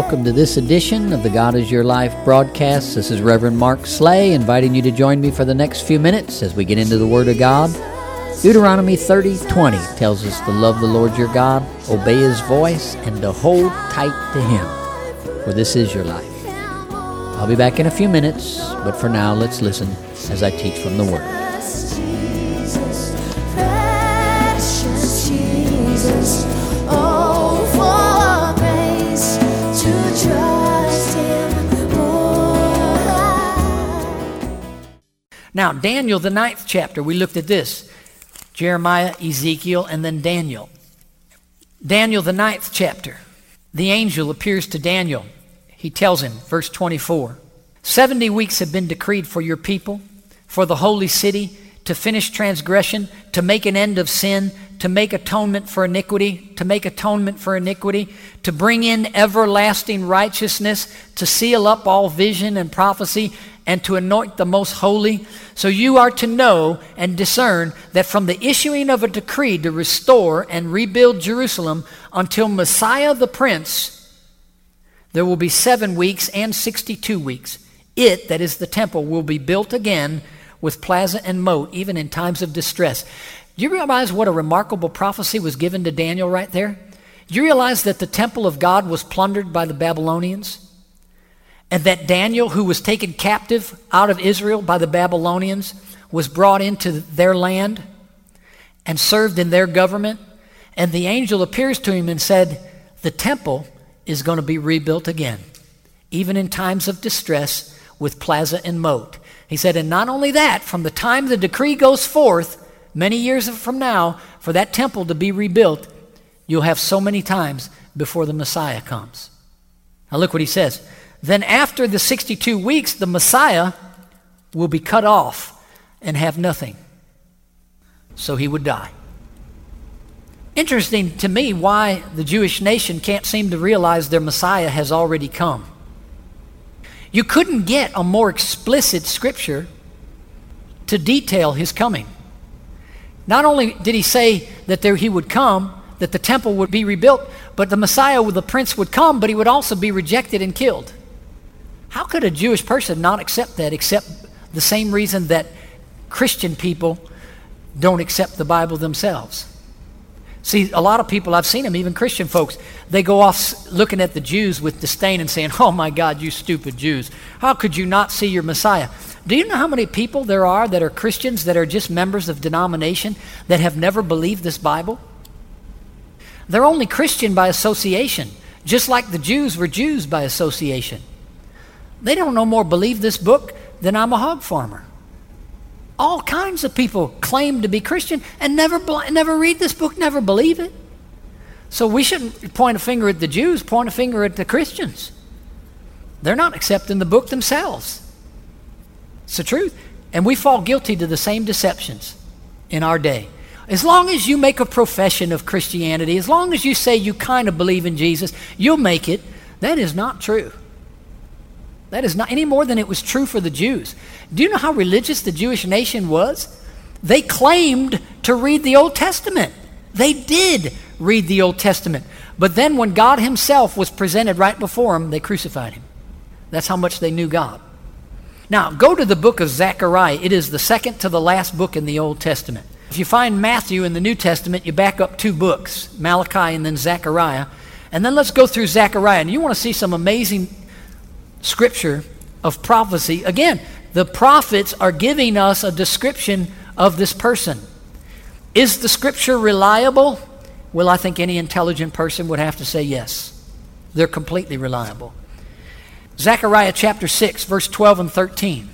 Welcome to this edition of the God is Your Life broadcast. This is Reverend Mark Slay inviting you to join me for the next few minutes as we get into the Word of God. Deuteronomy 30 20 tells us to love the Lord your God, obey His voice, and to hold tight to Him, for this is your life. I'll be back in a few minutes, but for now, let's listen as I teach from the Word. Now, Daniel, the ninth chapter, we looked at this Jeremiah, Ezekiel, and then Daniel. Daniel, the ninth chapter, the angel appears to Daniel. He tells him, verse 24 70 weeks have been decreed for your people, for the holy city, to finish transgression, to make an end of sin, to make atonement for iniquity, to make atonement for iniquity, to bring in everlasting righteousness, to seal up all vision and prophecy, and to anoint the most holy. So you are to know and discern that from the issuing of a decree to restore and rebuild Jerusalem until Messiah the Prince, there will be seven weeks and 62 weeks. It, that is the temple, will be built again with plaza and moat, even in times of distress. Do you realize what a remarkable prophecy was given to Daniel right there? Do you realize that the temple of God was plundered by the Babylonians? And that Daniel, who was taken captive out of Israel by the Babylonians, was brought into their land and served in their government? And the angel appears to him and said, The temple is going to be rebuilt again, even in times of distress with plaza and moat. He said, and not only that, from the time the decree goes forth, many years from now, for that temple to be rebuilt, you'll have so many times before the Messiah comes. Now look what he says. Then after the 62 weeks, the Messiah will be cut off and have nothing. So he would die. Interesting to me why the Jewish nation can't seem to realize their Messiah has already come. You couldn't get a more explicit scripture to detail his coming. Not only did he say that there he would come, that the temple would be rebuilt, but the Messiah, the prince, would come, but he would also be rejected and killed. How could a Jewish person not accept that except the same reason that Christian people don't accept the Bible themselves? See, a lot of people, I've seen them, even Christian folks, they go off looking at the Jews with disdain and saying, Oh my God, you stupid Jews. How could you not see your Messiah? Do you know how many people there are that are Christians that are just members of denomination that have never believed this Bible? They're only Christian by association, just like the Jews were Jews by association. They don't no more believe this book than I'm a hog farmer. All kinds of people claim to be Christian and never, never read this book, never believe it. So we shouldn't point a finger at the Jews, point a finger at the Christians. They're not accepting the book themselves. It's the truth. And we fall guilty to the same deceptions in our day. As long as you make a profession of Christianity, as long as you say you kind of believe in Jesus, you'll make it. That is not true. That is not any more than it was true for the Jews. Do you know how religious the Jewish nation was? They claimed to read the Old Testament. They did read the Old Testament. But then when God Himself was presented right before them, they crucified Him. That's how much they knew God. Now, go to the book of Zechariah. It is the second to the last book in the Old Testament. If you find Matthew in the New Testament, you back up two books, Malachi and then Zechariah. And then let's go through Zechariah. And you want to see some amazing scripture of prophecy. Again, the prophets are giving us a description of this person. Is the scripture reliable? Well, I think any intelligent person would have to say yes. They're completely reliable. Zechariah chapter 6, verse 12 and 13.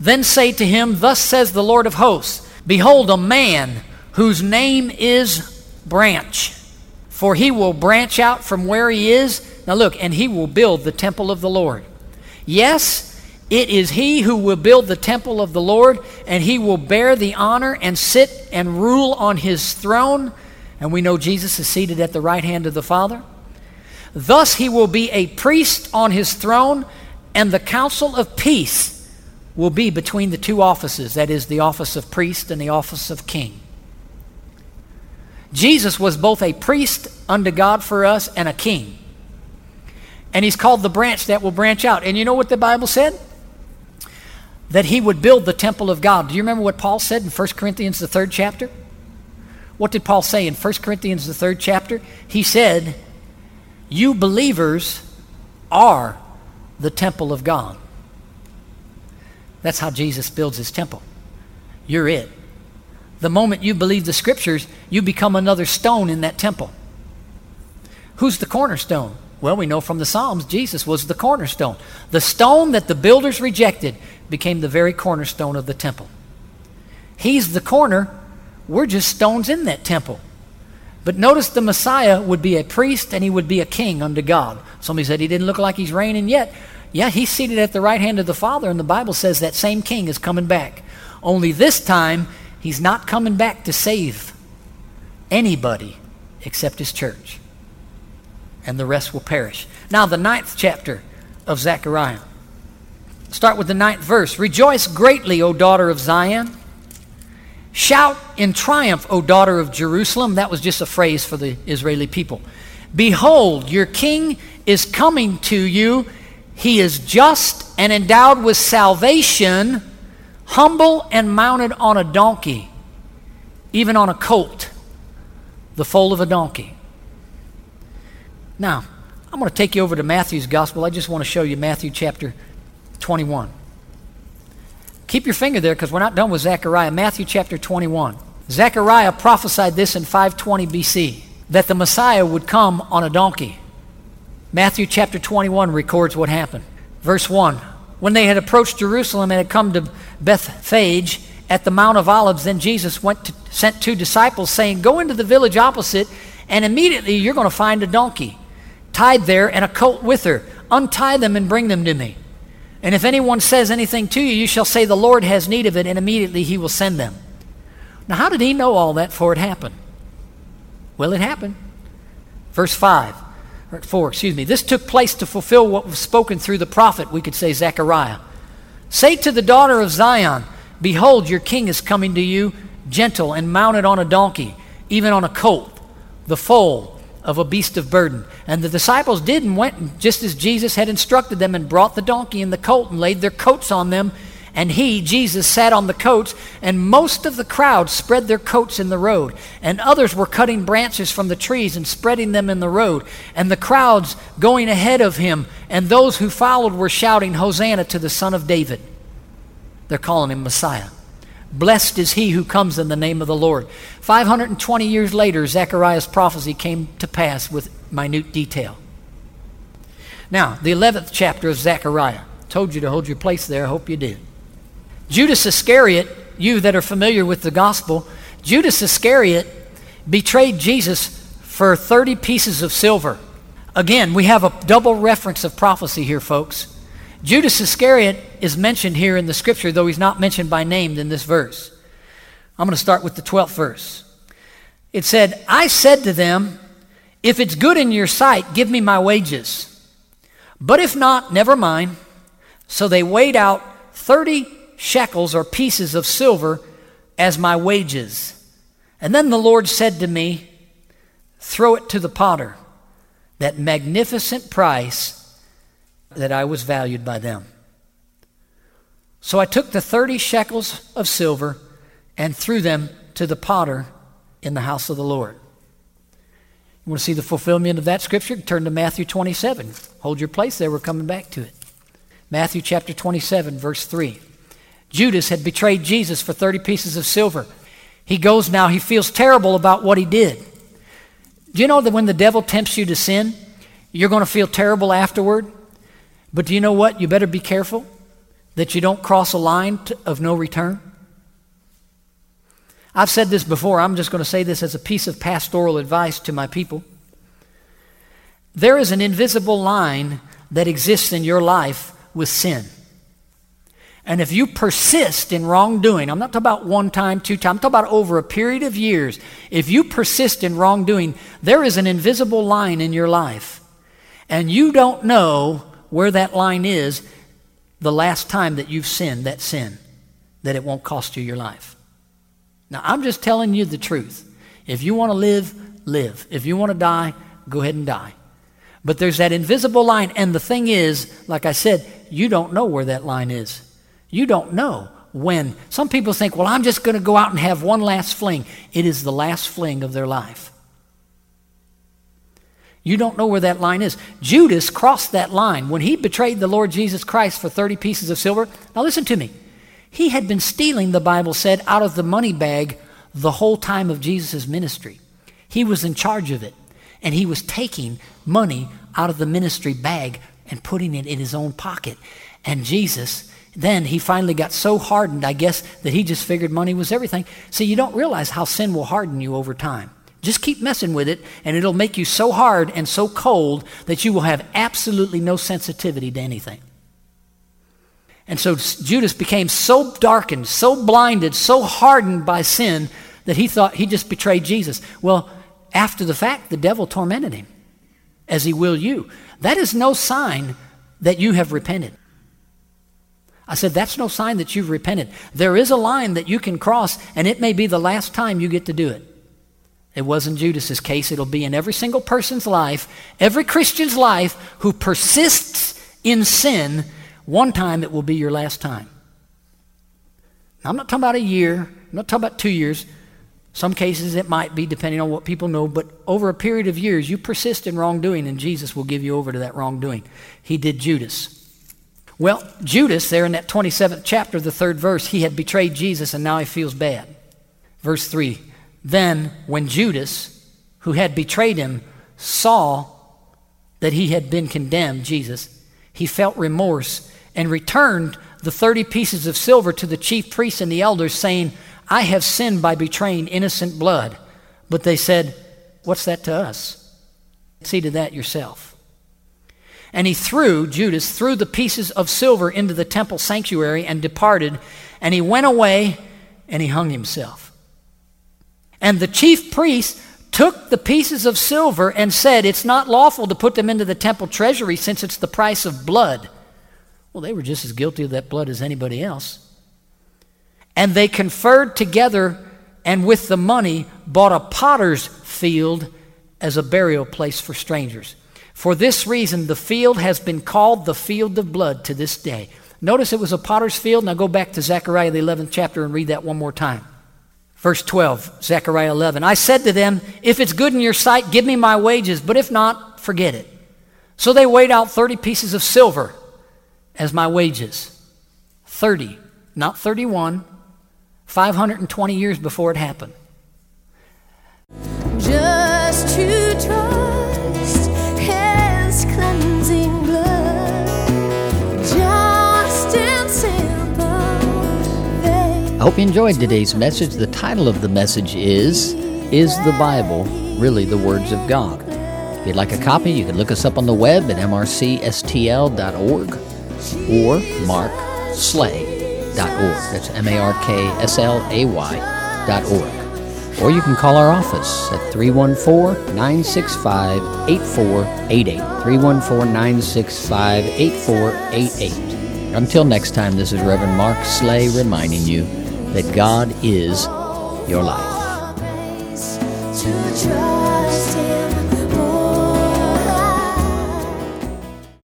Then say to him, Thus says the Lord of hosts, Behold, a man whose name is Branch, for he will branch out from where he is. Now look, and he will build the temple of the Lord. Yes, it is he who will build the temple of the Lord, and he will bear the honor and sit and rule on his throne. And we know Jesus is seated at the right hand of the Father. Thus he will be a priest on his throne, and the counsel of peace will be between the two offices that is, the office of priest and the office of king. Jesus was both a priest unto God for us and a king. And he's called the branch that will branch out. And you know what the Bible said? That he would build the temple of God. Do you remember what Paul said in 1 Corinthians, the third chapter? What did Paul say in 1 Corinthians, the third chapter? He said, You believers are the temple of God. That's how Jesus builds his temple. You're it. The moment you believe the scriptures, you become another stone in that temple. Who's the cornerstone? Well, we know from the Psalms Jesus was the cornerstone. The stone that the builders rejected became the very cornerstone of the temple. He's the corner. We're just stones in that temple. But notice the Messiah would be a priest and he would be a king unto God. Somebody said he didn't look like he's reigning yet. Yeah, he's seated at the right hand of the Father, and the Bible says that same king is coming back. Only this time, he's not coming back to save anybody except his church. And the rest will perish. Now, the ninth chapter of Zechariah. Start with the ninth verse. Rejoice greatly, O daughter of Zion. Shout in triumph, O daughter of Jerusalem. That was just a phrase for the Israeli people. Behold, your king is coming to you. He is just and endowed with salvation, humble and mounted on a donkey, even on a colt, the foal of a donkey. Now, I'm going to take you over to Matthew's gospel. I just want to show you Matthew chapter 21. Keep your finger there because we're not done with Zechariah. Matthew chapter 21. Zechariah prophesied this in 520 BC that the Messiah would come on a donkey. Matthew chapter 21 records what happened. Verse 1 When they had approached Jerusalem and had come to Bethphage at the Mount of Olives, then Jesus went to, sent two disciples, saying, Go into the village opposite, and immediately you're going to find a donkey tied there and a colt with her. Untie them and bring them to me. And if anyone says anything to you, you shall say, The Lord has need of it, and immediately he will send them. Now, how did he know all that for it happened? Well, it happened. Verse 5, or 4, excuse me. This took place to fulfill what was spoken through the prophet, we could say Zechariah. Say to the daughter of Zion, Behold, your king is coming to you, gentle and mounted on a donkey, even on a colt, the foal of a beast of burden. And the disciples did and went just as Jesus had instructed them and brought the donkey and the colt and laid their coats on them. And he, Jesus, sat on the coats, and most of the crowd spread their coats in the road. And others were cutting branches from the trees and spreading them in the road. And the crowds going ahead of him, and those who followed were shouting, Hosanna to the Son of David. They're calling him Messiah. Blessed is he who comes in the name of the Lord. 520 years later, Zechariah's prophecy came to pass with minute detail. Now, the 11th chapter of Zechariah. Told you to hold your place there. I hope you did. Judas Iscariot, you that are familiar with the gospel, Judas Iscariot betrayed Jesus for 30 pieces of silver. Again, we have a double reference of prophecy here, folks. Judas Iscariot is mentioned here in the scripture, though he's not mentioned by name in this verse. I'm going to start with the 12th verse. It said, I said to them, If it's good in your sight, give me my wages. But if not, never mind. So they weighed out 30 shekels or pieces of silver as my wages. And then the Lord said to me, Throw it to the potter, that magnificent price that I was valued by them. So I took the 30 shekels of silver and threw them to the potter in the house of the Lord. You want to see the fulfillment of that scripture? Turn to Matthew 27. Hold your place there. We're coming back to it. Matthew chapter 27, verse 3. Judas had betrayed Jesus for 30 pieces of silver. He goes now, he feels terrible about what he did. Do you know that when the devil tempts you to sin, you're going to feel terrible afterward? But do you know what? You better be careful that you don't cross a line of no return. I've said this before. I'm just going to say this as a piece of pastoral advice to my people. There is an invisible line that exists in your life with sin. And if you persist in wrongdoing, I'm not talking about one time, two times, I'm talking about over a period of years. If you persist in wrongdoing, there is an invisible line in your life. And you don't know where that line is the last time that you've sinned that sin, that it won't cost you your life. Now, I'm just telling you the truth. If you want to live, live. If you want to die, go ahead and die. But there's that invisible line. And the thing is, like I said, you don't know where that line is. You don't know when. Some people think, well, I'm just going to go out and have one last fling. It is the last fling of their life. You don't know where that line is. Judas crossed that line when he betrayed the Lord Jesus Christ for 30 pieces of silver. Now, listen to me. He had been stealing, the Bible said, out of the money bag the whole time of Jesus' ministry. He was in charge of it, and he was taking money out of the ministry bag and putting it in his own pocket. And Jesus, then he finally got so hardened, I guess, that he just figured money was everything. See, you don't realize how sin will harden you over time. Just keep messing with it, and it'll make you so hard and so cold that you will have absolutely no sensitivity to anything. And so Judas became so darkened, so blinded, so hardened by sin that he thought he just betrayed Jesus. Well, after the fact, the devil tormented him, as he will you. That is no sign that you have repented. I said, that's no sign that you've repented. There is a line that you can cross, and it may be the last time you get to do it. It wasn't Judas's case. It'll be in every single person's life, every Christian's life who persists in sin. One time it will be your last time. Now, I'm not talking about a year. I'm not talking about two years. Some cases it might be depending on what people know, but over a period of years, you persist in wrongdoing, and Jesus will give you over to that wrongdoing. He did Judas. Well, Judas, there in that 27th chapter, the third verse, he had betrayed Jesus and now he feels bad. Verse 3 then, when Judas, who had betrayed him, saw that he had been condemned, Jesus, he felt remorse and returned the 30 pieces of silver to the chief priests and the elders, saying, I have sinned by betraying innocent blood. But they said, What's that to us? See to that yourself. And he threw, Judas threw the pieces of silver into the temple sanctuary and departed, and he went away and he hung himself. And the chief priests took the pieces of silver and said, It's not lawful to put them into the temple treasury since it's the price of blood. Well, they were just as guilty of that blood as anybody else. And they conferred together and with the money bought a potter's field as a burial place for strangers. For this reason, the field has been called the field of blood to this day. Notice it was a potter's field. Now go back to Zechariah, the 11th chapter, and read that one more time. Verse 12, Zechariah 11. I said to them, If it's good in your sight, give me my wages, but if not, forget it. So they weighed out 30 pieces of silver as my wages. 30, not 31, 520 years before it happened. Just to hope you enjoyed today's message. The title of the message is Is the Bible Really the Words of God? If you'd like a copy, you can look us up on the web at mrcstl.org or markslay.org. That's M A R K S L A Y dot org. Or you can call our office at 314 965 8488. 314 965 8488. Until next time, this is Reverend Mark Slay reminding you that God is your life.